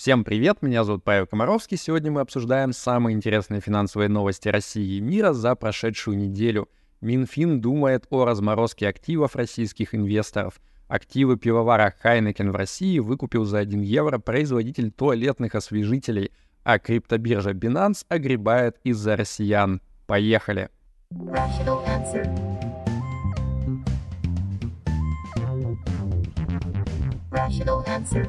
Всем привет, меня зовут Павел Комаровский. Сегодня мы обсуждаем самые интересные финансовые новости России и мира за прошедшую неделю. Минфин думает о разморозке активов российских инвесторов. Активы пивовара Heineken в России выкупил за 1 евро производитель туалетных освежителей, а криптобиржа Binance огребает из-за россиян. Поехали! Rational answer.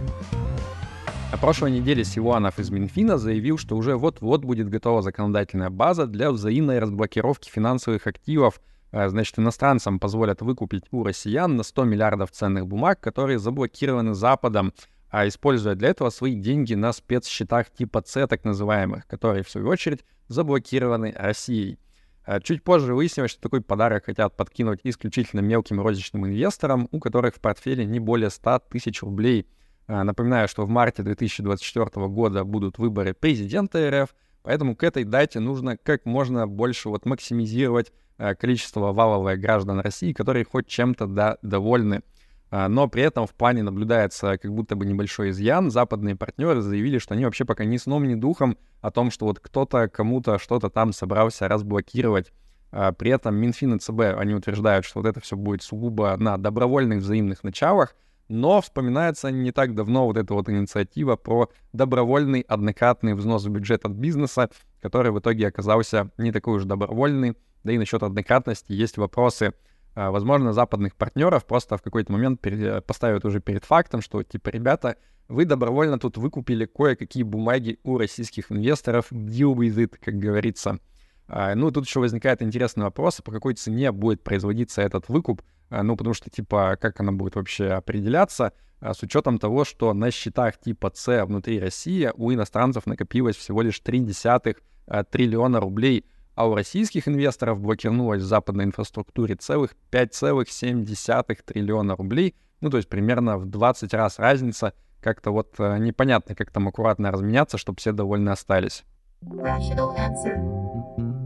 На прошлой неделе Силуанов из Минфина заявил, что уже вот-вот будет готова законодательная база для взаимной разблокировки финансовых активов. Э, значит, иностранцам позволят выкупить у россиян на 100 миллиардов ценных бумаг, которые заблокированы Западом, а используя для этого свои деньги на спецсчетах типа С, так называемых, которые, в свою очередь, заблокированы Россией. Э, чуть позже выяснилось, что такой подарок хотят подкинуть исключительно мелким розничным инвесторам, у которых в портфеле не более 100 тысяч рублей – а, напоминаю, что в марте 2024 года будут выборы президента РФ, поэтому к этой дате нужно как можно больше вот максимизировать а, количество валовых граждан России, которые хоть чем-то да, довольны. А, но при этом в плане наблюдается как будто бы небольшой изъян. Западные партнеры заявили, что они вообще пока ни сном, ни духом о том, что вот кто-то кому-то что-то там собрался разблокировать. При этом Минфин и ЦБ, они утверждают, что вот это все будет сугубо на добровольных взаимных началах, но вспоминается не так давно вот эта вот инициатива про добровольный однократный взнос в бюджет от бизнеса, который в итоге оказался не такой уж добровольный. Да и насчет однократности есть вопросы. А, возможно, западных партнеров просто в какой-то момент поставят уже перед фактом, что типа, ребята, вы добровольно тут выкупили кое-какие бумаги у российских инвесторов, deal with it, как говорится. А, ну, тут еще возникает интересный вопрос, по какой цене будет производиться этот выкуп, ну, потому что, типа, как она будет вообще определяться, а, с учетом того, что на счетах типа С внутри России у иностранцев накопилось всего лишь 0,3 а, триллиона рублей, а у российских инвесторов блокирнулось в западной инфраструктуре целых 5,7 триллиона рублей, ну, то есть примерно в 20 раз разница, как-то вот непонятно, как там аккуратно разменяться, чтобы все довольны остались.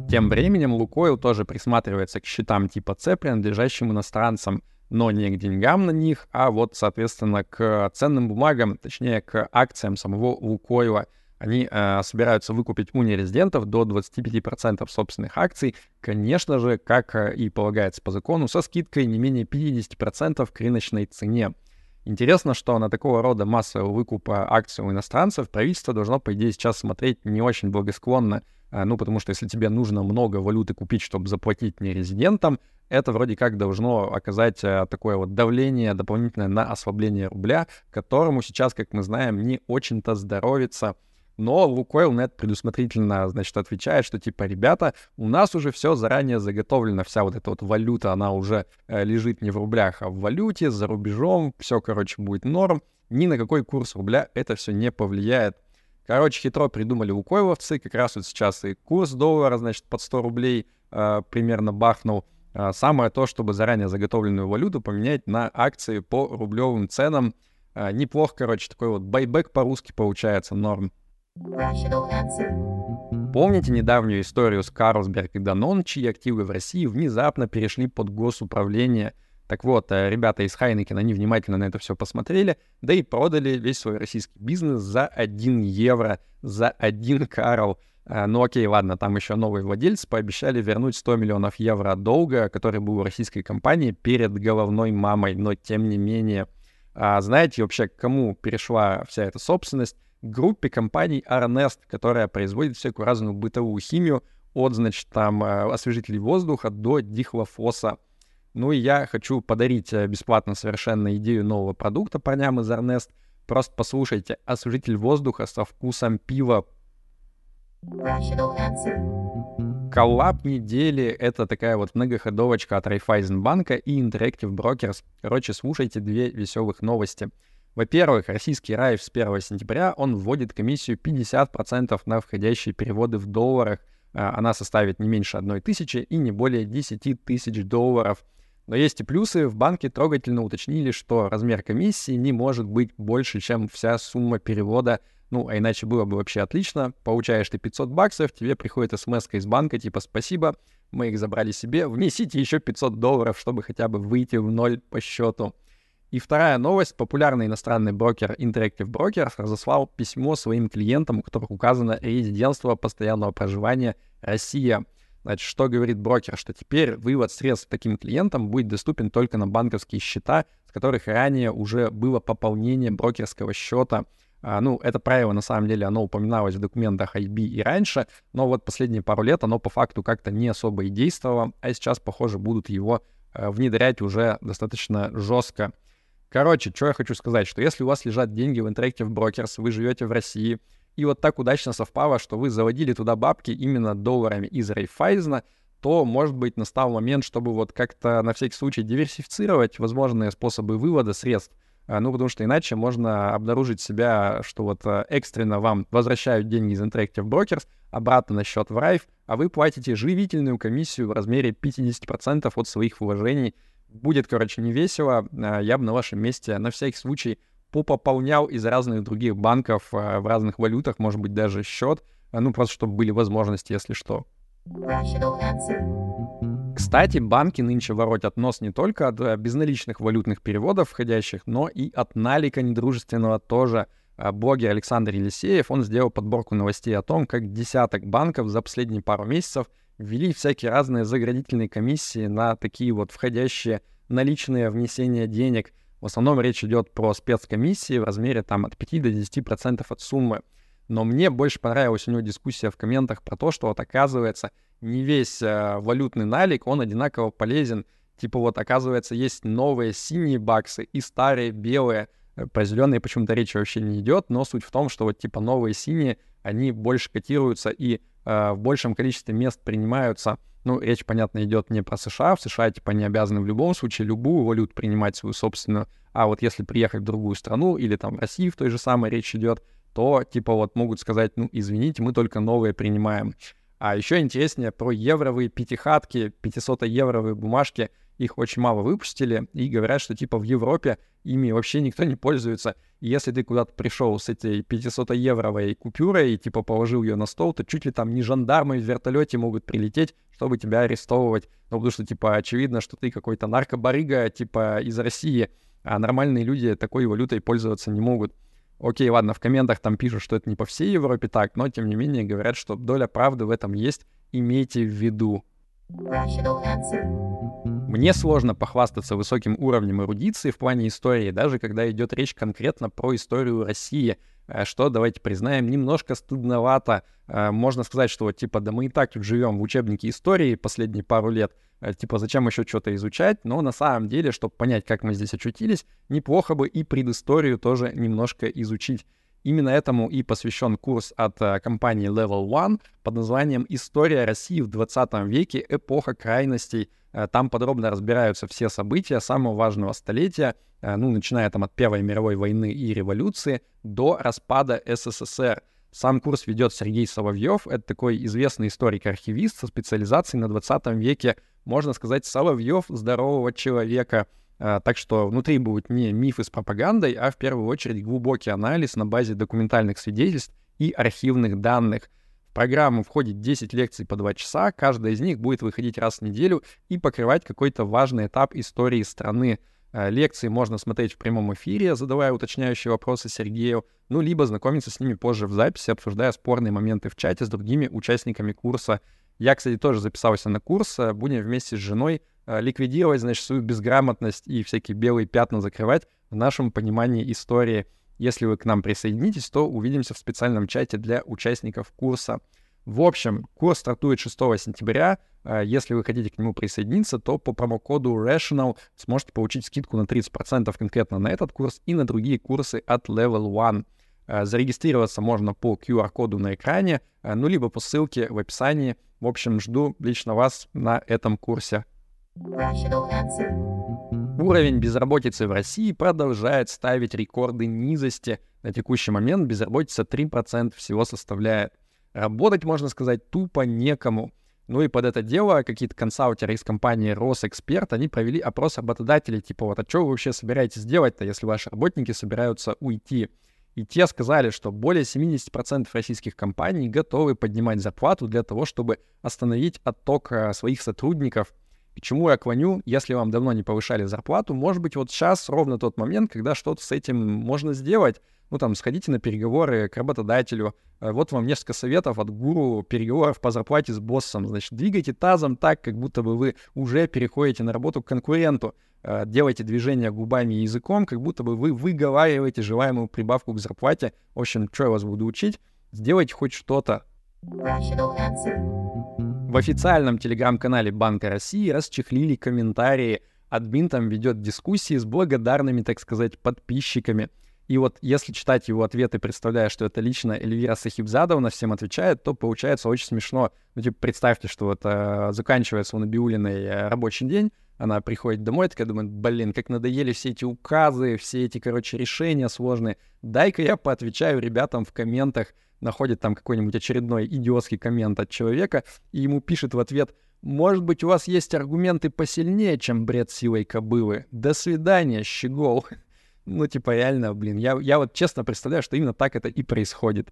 Тем временем Лукойл тоже присматривается к счетам типа С, принадлежащим иностранцам, но не к деньгам на них, а вот, соответственно, к ценным бумагам, точнее, к акциям самого Лукойла. Они э, собираются выкупить у нерезидентов до 25% собственных акций, конечно же, как э, и полагается по закону, со скидкой не менее 50% к рыночной цене. Интересно, что на такого рода массового выкупа акций у иностранцев правительство должно, по идее, сейчас смотреть не очень благосклонно. А, ну, потому что если тебе нужно много валюты купить, чтобы заплатить нерезидентам, это вроде как должно оказать а, такое вот давление дополнительное на ослабление рубля, которому сейчас, как мы знаем, не очень-то здоровится. Но Лукойл на это предусмотрительно, значит, отвечает, что типа, ребята, у нас уже все заранее заготовлено, вся вот эта вот валюта, она уже э, лежит не в рублях, а в валюте, за рубежом, все, короче, будет норм. Ни на какой курс рубля это все не повлияет. Короче, хитро придумали лукойловцы, как раз вот сейчас и курс доллара, значит, под 100 рублей э, примерно бахнул. Э, самое то, чтобы заранее заготовленную валюту поменять на акции по рублевым ценам. Э, неплохо, короче, такой вот байбек по-русски получается, норм. Помните недавнюю историю с Карлсберг и Данон, чьи активы в России внезапно перешли под госуправление? Так вот, э, ребята из Хайнекен, они внимательно на это все посмотрели, да и продали весь свой российский бизнес за 1 евро, за 1 Карл. Э, ну окей, ладно, там еще новые владельцы пообещали вернуть 100 миллионов евро долга, который был у российской компании перед головной мамой, но тем не менее. А знаете вообще, к кому перешла вся эта собственность? Группе компаний Arnest, которая производит всякую разную бытовую химию, от, значит, там, э, освежителей воздуха до дихлофоса. Ну и я хочу подарить э, бесплатно совершенно идею нового продукта парням из Arnest. Просто послушайте освежитель воздуха со вкусом пива. Коллаб недели — это такая вот многоходовочка от Райфайзенбанка и Interactive Brokers. Короче, слушайте две веселых новости — во-первых, российский Райф с 1 сентября, он вводит комиссию 50% на входящие переводы в долларах. А, она составит не меньше 1 тысячи и не более 10 тысяч долларов. Но есть и плюсы. В банке трогательно уточнили, что размер комиссии не может быть больше, чем вся сумма перевода. Ну, а иначе было бы вообще отлично. Получаешь ты 500 баксов, тебе приходит смс из банка, типа «Спасибо, мы их забрали себе, внесите еще 500 долларов, чтобы хотя бы выйти в ноль по счету». И вторая новость. Популярный иностранный брокер Interactive Brokers разослал письмо своим клиентам, у которых указано резидентство постоянного проживания Россия. Значит, что говорит брокер? Что теперь вывод средств таким клиентам будет доступен только на банковские счета, с которых ранее уже было пополнение брокерского счета. А, ну, это правило, на самом деле, оно упоминалось в документах IB и раньше, но вот последние пару лет оно по факту как-то не особо и действовало, а сейчас, похоже, будут его э, внедрять уже достаточно жестко. Короче, что я хочу сказать, что если у вас лежат деньги в Interactive Brokers, вы живете в России, и вот так удачно совпало, что вы заводили туда бабки именно долларами из Рейфайзена, то, может быть, настал момент, чтобы вот как-то на всякий случай диверсифицировать возможные способы вывода средств а, ну, потому что иначе можно обнаружить себя, что вот э, экстренно вам возвращают деньги из Interactive Brokers обратно на счет в Райф, а вы платите живительную комиссию в размере 50% от своих вложений. Будет, короче, не весело. А, я бы на вашем месте на всякий случай попополнял из разных других банков э, в разных валютах, может быть, даже счет, э, ну, просто чтобы были возможности, если что. Кстати, банки нынче воротят нос не только от безналичных валютных переводов входящих, но и от налика недружественного тоже. А блогер Александр Елисеев, он сделал подборку новостей о том, как десяток банков за последние пару месяцев ввели всякие разные заградительные комиссии на такие вот входящие наличные внесения денег. В основном речь идет про спецкомиссии в размере там от 5 до 10% от суммы. Но мне больше понравилась у него дискуссия в комментах про то, что вот оказывается не весь э, валютный налик, он одинаково полезен. Типа вот оказывается есть новые синие баксы и старые белые. Э, про зеленые почему-то речи вообще не идет, но суть в том, что вот типа новые синие, они больше котируются и в большем количестве мест принимаются. Ну, речь, понятно, идет не про США. В США, типа, не обязаны в любом случае любую валюту принимать свою собственную. А вот если приехать в другую страну или там в России в той же самой речь идет, то типа вот могут сказать, ну, извините, мы только новые принимаем. А еще интереснее про евровые пятихатки, 500-евровые бумажки. Их очень мало выпустили и говорят, что типа в Европе ими вообще никто не пользуется. И если ты куда-то пришел с этой 500-евровой купюрой и типа положил ее на стол, то чуть ли там не жандармы в вертолете могут прилететь, чтобы тебя арестовывать. Ну, потому что, типа, очевидно, что ты какой-то наркобарыга, типа, из России, а нормальные люди такой валютой пользоваться не могут. Окей, ладно, в комментах там пишут, что это не по всей Европе так, но тем не менее говорят, что доля правды в этом есть, имейте в виду. Мне сложно похвастаться высоким уровнем эрудиции в плане истории, даже когда идет речь конкретно про историю России, э, что, давайте признаем, немножко стыдновато. Э, можно сказать, что вот типа, да мы и так тут живем в учебнике истории последние пару лет, Э, типа, зачем еще что-то изучать, но на самом деле, чтобы понять, как мы здесь очутились, неплохо бы и предысторию тоже немножко изучить. Именно этому и посвящен курс от компании Level One под названием «История России в 20 веке. Эпоха крайностей». Uh, там подробно разбираются все события самого важного столетия, uh, ну, начиная там от Первой мировой войны и революции до распада СССР. Сам курс ведет Сергей Соловьев. Это такой известный историк-архивист со специализацией на 20 веке можно сказать, Соловьев здорового человека. А, так что внутри будут не мифы с пропагандой, а в первую очередь глубокий анализ на базе документальных свидетельств и архивных данных. Программу входит 10 лекций по 2 часа, каждая из них будет выходить раз в неделю и покрывать какой-то важный этап истории страны. А, лекции можно смотреть в прямом эфире, задавая уточняющие вопросы Сергею, ну, либо знакомиться с ними позже в записи, обсуждая спорные моменты в чате с другими участниками курса. Я, кстати, тоже записался на курс. Э, будем вместе с женой э, ликвидировать, значит, свою безграмотность и всякие белые пятна закрывать в нашем понимании истории. Если вы к нам присоединитесь, то увидимся в специальном чате для участников курса. В общем, курс стартует 6 сентября. Э, если вы хотите к нему присоединиться, то по промокоду RATIONAL сможете получить скидку на 30% конкретно на этот курс и на другие курсы от Level One. Зарегистрироваться можно по QR-коду на экране, ну либо по ссылке в описании в общем, жду лично вас на этом курсе. Уровень безработицы в России продолжает ставить рекорды низости. На текущий момент безработица 3% всего составляет. Работать, можно сказать, тупо некому. Ну и под это дело какие-то консалтеры из компании Росэксперт, они провели опрос работодателей, типа вот, а что вы вообще собираетесь делать-то, если ваши работники собираются уйти? И те сказали, что более 70% российских компаний готовы поднимать зарплату для того, чтобы остановить отток э, своих сотрудников. Чему я клоню, если вам давно не повышали зарплату, может быть, вот сейчас ровно тот момент, когда что-то с этим можно сделать. Ну, там, сходите на переговоры к работодателю. Э, вот вам несколько советов от гуру переговоров по зарплате с боссом. Значит, двигайте тазом так, как будто бы вы уже переходите на работу к конкуренту. Э, делайте движения губами и языком, как будто бы вы выговариваете желаемую прибавку к зарплате. В общем, что я вас буду учить? Сделайте хоть что-то. В официальном телеграм-канале Банка России расчехлили комментарии. Админ там ведет дискуссии с благодарными, так сказать, подписчиками. И вот если читать его ответы, представляя, что это лично Эльвира Сахибзадовна всем отвечает, то получается очень смешно. Ну, типа, представьте, что вот э, заканчивается у Набиулиной э, рабочий день, она приходит домой, такая думает, блин, как надоели все эти указы, все эти, короче, решения сложные. Дай-ка я поотвечаю ребятам в комментах, находит там какой-нибудь очередной идиотский коммент от человека, и ему пишет в ответ, может быть, у вас есть аргументы посильнее, чем бред силой кобылы. До свидания, щегол. Ну, типа, реально, блин, я, я вот честно представляю, что именно так это и происходит.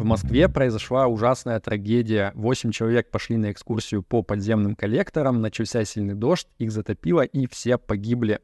В Москве произошла ужасная трагедия. Восемь человек пошли на экскурсию по подземным коллекторам, начался сильный дождь, их затопило, и все погибли.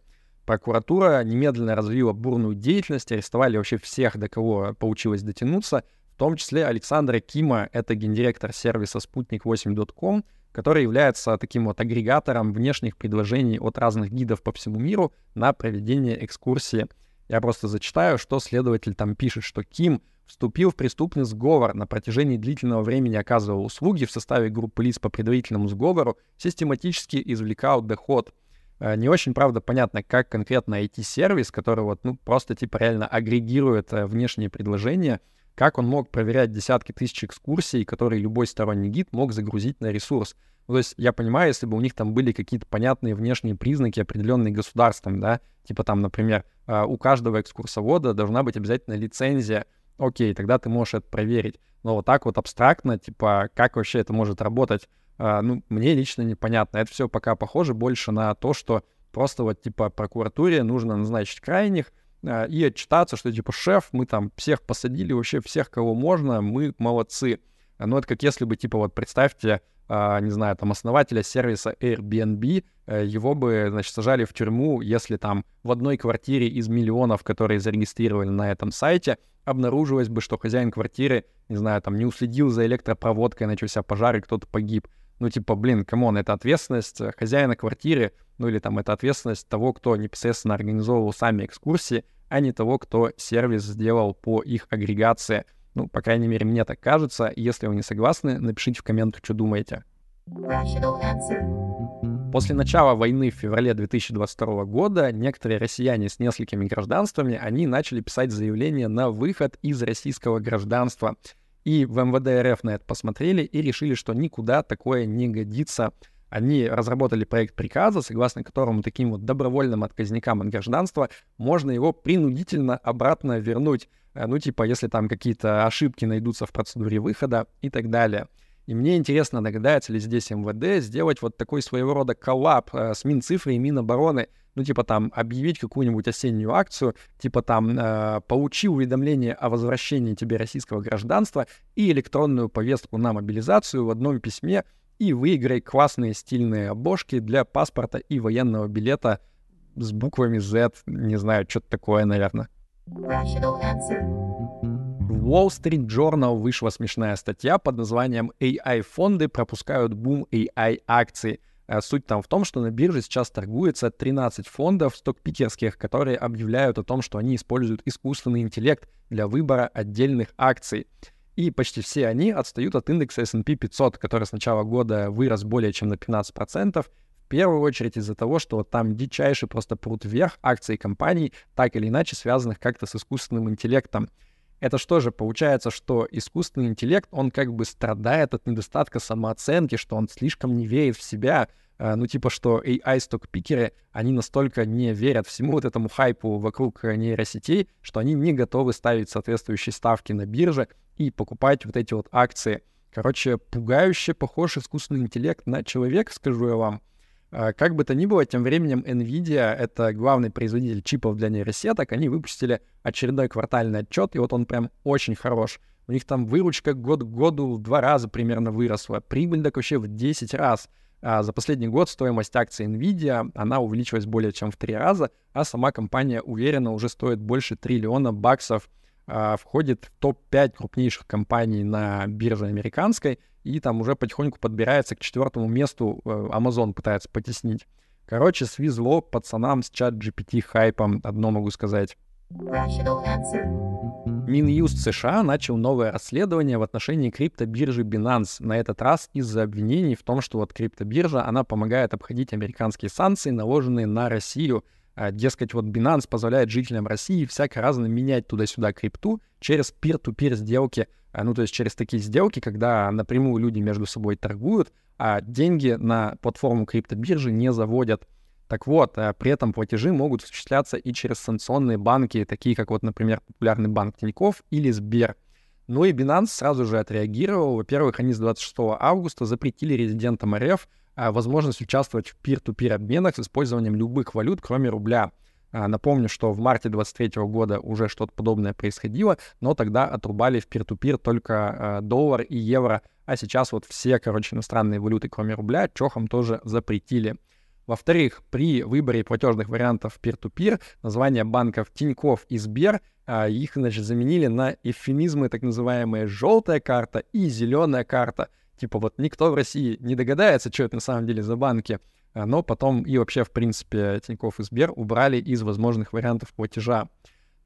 Прокуратура немедленно развила бурную деятельность, арестовали вообще всех, до кого получилось дотянуться, в том числе Александра Кима, это гендиректор сервиса спутник8.com, который является таким вот агрегатором внешних предложений от разных гидов по всему миру на проведение экскурсии. Я просто зачитаю, что следователь там пишет, что Ким вступил в преступный сговор, на протяжении длительного времени оказывал услуги в составе группы лиц по предварительному сговору, систематически извлекал доход — не очень, правда, понятно, как конкретно IT-сервис, который вот, ну, просто типа реально агрегирует э, внешние предложения, как он мог проверять десятки тысяч экскурсий, которые любой сторонний гид мог загрузить на ресурс. Ну, то есть я понимаю, если бы у них там были какие-то понятные внешние признаки, определенные государством, да, типа там, например, э, у каждого экскурсовода должна быть обязательно лицензия, окей, тогда ты можешь это проверить. Но вот так вот абстрактно, типа, как вообще это может работать? А, ну, мне лично непонятно. Это все пока похоже больше на то, что просто вот, типа, прокуратуре нужно назначить крайних а, и отчитаться, что, типа, шеф, мы там всех посадили, вообще всех, кого можно, мы молодцы. Ну, это как если бы, типа, вот представьте, Uh, не знаю, там, основателя сервиса Airbnb, uh, его бы, значит, сажали в тюрьму, если там в одной квартире из миллионов, которые зарегистрировали на этом сайте, обнаружилось бы, что хозяин квартиры, не знаю, там, не уследил за электропроводкой, начался пожар, и кто-то погиб. Ну, типа, блин, come on, это ответственность э, хозяина квартиры, ну или там это ответственность того, кто непосредственно организовывал сами экскурсии, а не того, кто сервис сделал по их агрегации. Ну, по крайней мере, мне так кажется. Если вы не согласны, напишите в комментах, что думаете. После начала войны в феврале 2022 года некоторые россияне с несколькими гражданствами, они начали писать заявление на выход из российского гражданства. И в МВД РФ на это посмотрели и решили, что никуда такое не годится. Они разработали проект приказа, согласно которому таким вот добровольным отказникам от гражданства можно его принудительно обратно вернуть. Э, ну, типа, если там какие-то ошибки найдутся в процедуре выхода и так далее. И мне интересно, догадается ли здесь МВД сделать вот такой своего рода коллаб э, с Минцифрой и Минобороны, ну, типа там объявить какую-нибудь осеннюю акцию, типа там э, получи уведомление о возвращении тебе российского гражданства и электронную повестку на мобилизацию в одном письме и выиграй классные стильные обложки для паспорта и военного билета с буквами Z, не знаю, что-то такое, наверное. Wall Street Journal вышла смешная статья под названием AI-фонды пропускают бум AI-акций. Э, суть там в том, что на бирже сейчас торгуется 13 фондов стокпикерских, которые объявляют о том, что они используют искусственный интеллект для выбора отдельных акций. И почти все они отстают от индекса S&P 500, который с начала года вырос более чем на 15%, в первую очередь из-за того, что там дичайше просто прут вверх акции компаний, так или иначе связанных как-то с искусственным интеллектом. Это что же, получается, что искусственный интеллект, он как бы страдает от недостатка самооценки, что он слишком не верит в себя, э, ну, типа, что AI-стокпикеры, они настолько не верят всему вот этому хайпу вокруг нейросетей, что они не готовы ставить соответствующие ставки на бирже и покупать вот эти вот акции. Короче, пугающе похож искусственный интеллект на человека, скажу я вам. А, как бы то ни было, тем временем NVIDIA, это главный производитель чипов для нейросеток, они выпустили очередной квартальный отчет, и вот он прям очень хорош. у них там выручка год к году в два раза примерно выросла, прибыль так вообще в 10 раз. А за последний год стоимость акций NVIDIA, она увеличилась более чем в три раза, а сама компания уверенно уже стоит больше триллиона баксов, а, входит в топ-5 крупнейших компаний на бирже американской, и там уже потихоньку подбирается к четвертому месту, э, Amazon пытается потеснить. Короче, свезло пацанам с чат GPT хайпом, одно могу сказать. Минюст США начал новое расследование в отношении криптобиржи Binance. На этот раз из-за обвинений в том, что вот криптобиржа, она помогает обходить американские санкции, наложенные на Россию. А, дескать, вот Binance позволяет жителям России всяко разно менять туда-сюда крипту через peer-to-peer сделки. А, ну, то есть через такие сделки, когда напрямую люди между собой торгуют, а деньги на платформу криптобиржи не заводят. Так вот, э, при этом платежи могут осуществляться и через санкционные банки, такие как вот, например, популярный банк Тинькофф или Сбер. Ну и Binance сразу же отреагировал. Во-первых, они с 26 августа запретили резидентам РФ а, возможность участвовать в пир-ту-пир обменах с использованием любых валют, кроме рубля. А, напомню, что в марте 2023 года уже что-то подобное происходило, но тогда отрубали в пир-ту-пир только а, доллар и евро, а сейчас вот все, короче, иностранные валюты, кроме рубля, чохом тоже запретили. Во-вторых, при выборе платежных вариантов peer-to-peer названия банков Тиньков и Сбер а, их, значит, заменили на эвфемизмы так называемые «желтая карта» и «зеленая карта». Типа вот никто в России не догадается, что это на самом деле за банки, а, но потом и вообще, в принципе, Тиньков и Сбер убрали из возможных вариантов платежа.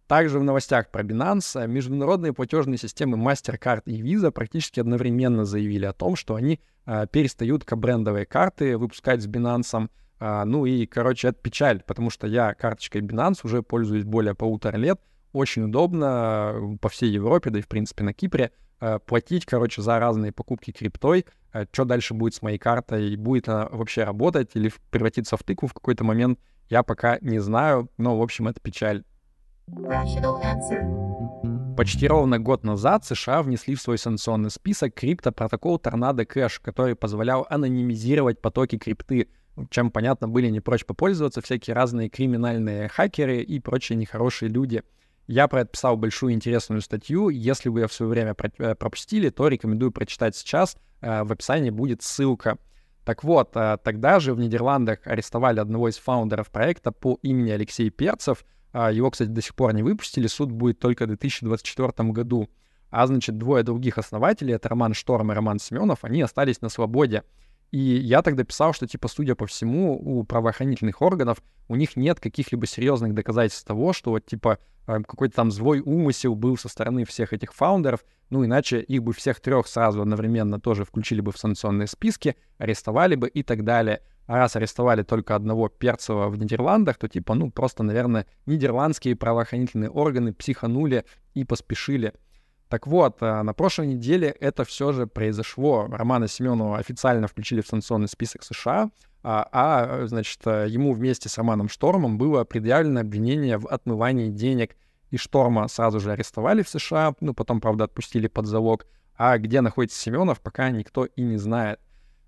Также в новостях про Binance международные платежные системы MasterCard и Visa практически одновременно заявили о том, что они э, перестают брендовые карты выпускать с Binance, а, ну и, короче, это печаль, потому что я карточкой Binance уже пользуюсь более полутора лет. Очень удобно э, по всей Европе, да и, в принципе, на Кипре э, платить, короче, за разные покупки криптой. Э, что дальше будет с моей картой? Будет она вообще работать или превратиться в тыкву в какой-то момент? Я пока не знаю, но, в общем, это печаль. Почти ровно год назад США внесли в свой санкционный список криптопротокол Торнадо Кэш, который позволял анонимизировать потоки крипты — чем, понятно, были не прочь попользоваться всякие разные криминальные хакеры и прочие нехорошие люди. Я про это писал большую интересную статью. Если вы ее в свое время э, пропустили, то рекомендую прочитать сейчас. Э, в описании будет ссылка. Так вот, э, тогда же в Нидерландах арестовали одного из фаундеров проекта по имени Алексей Перцев. Его, кстати, до сих пор не выпустили, суд будет только в 2024 году. А значит, двое других основателей, это Роман Шторм и Роман Семенов, они остались на свободе. И я тогда писал, что, типа, судя по всему, у правоохранительных органов у них нет каких-либо серьезных доказательств того, что вот, типа, какой-то там злой умысел был со стороны всех этих фаундеров, ну, иначе их бы всех трех сразу одновременно тоже включили бы в санкционные списки, арестовали бы и так далее. А раз арестовали только одного Перцева в Нидерландах, то, типа, ну, просто, наверное, нидерландские правоохранительные органы психанули и поспешили. Так вот, э, на прошлой неделе это все же произошло. Романа Семенова официально включили в санкционный список США, а, а значит, э, ему вместе с Романом Штормом было предъявлено обвинение в отмывании денег. И Шторма сразу же арестовали в США, ну, потом, правда, отпустили под залог. А где находится Семенов, пока никто и не знает.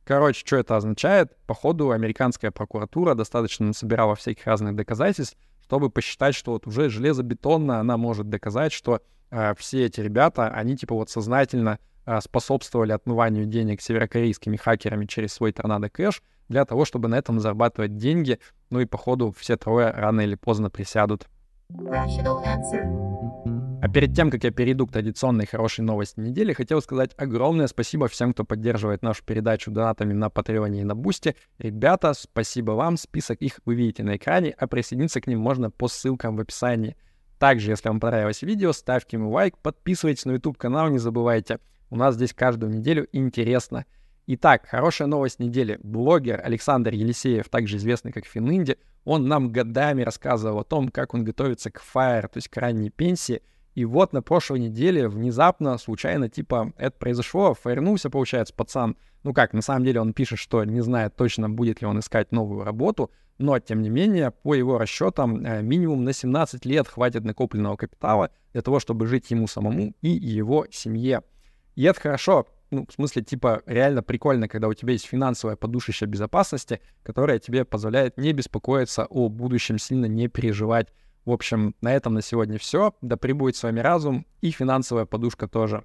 Короче, что это означает? Походу, американская прокуратура достаточно насобирала всяких разных доказательств, чтобы посчитать, что вот уже железобетонно она может доказать, что э, все эти ребята, они типа вот сознательно э, способствовали отмыванию денег северокорейскими хакерами через свой торнадо кэш для того, чтобы на этом зарабатывать деньги. Ну и походу все трое рано или поздно присядут. А перед тем, как я перейду к традиционной хорошей новости недели, хотел сказать огромное спасибо всем, кто поддерживает нашу передачу донатами на Патреоне и на Бусте. Ребята, спасибо вам, список их вы видите на экране, а присоединиться к ним можно по ссылкам в описании. Также, если вам понравилось видео, ставьте ему лайк, подписывайтесь на YouTube-канал, не забывайте. У нас здесь каждую неделю интересно. Итак, хорошая новость недели. Блогер Александр Елисеев, также известный как Фининди, он нам годами рассказывал о том, как он готовится к FIRE, то есть к ранней пенсии, и вот на прошлой неделе внезапно, случайно, типа, это произошло, фаернулся, получается, пацан. Ну как, на самом деле он пишет, что не знает точно, будет ли он искать новую работу, но, тем не менее, по его расчетам, э, минимум на 17 лет хватит накопленного капитала для того, чтобы жить ему самому и его семье. И это хорошо, ну, в смысле, типа, реально прикольно, когда у тебя есть финансовая подушища безопасности, которая тебе позволяет не беспокоиться о будущем, сильно не переживать в общем, на этом на сегодня все. Да прибудет с вами разум и финансовая подушка тоже.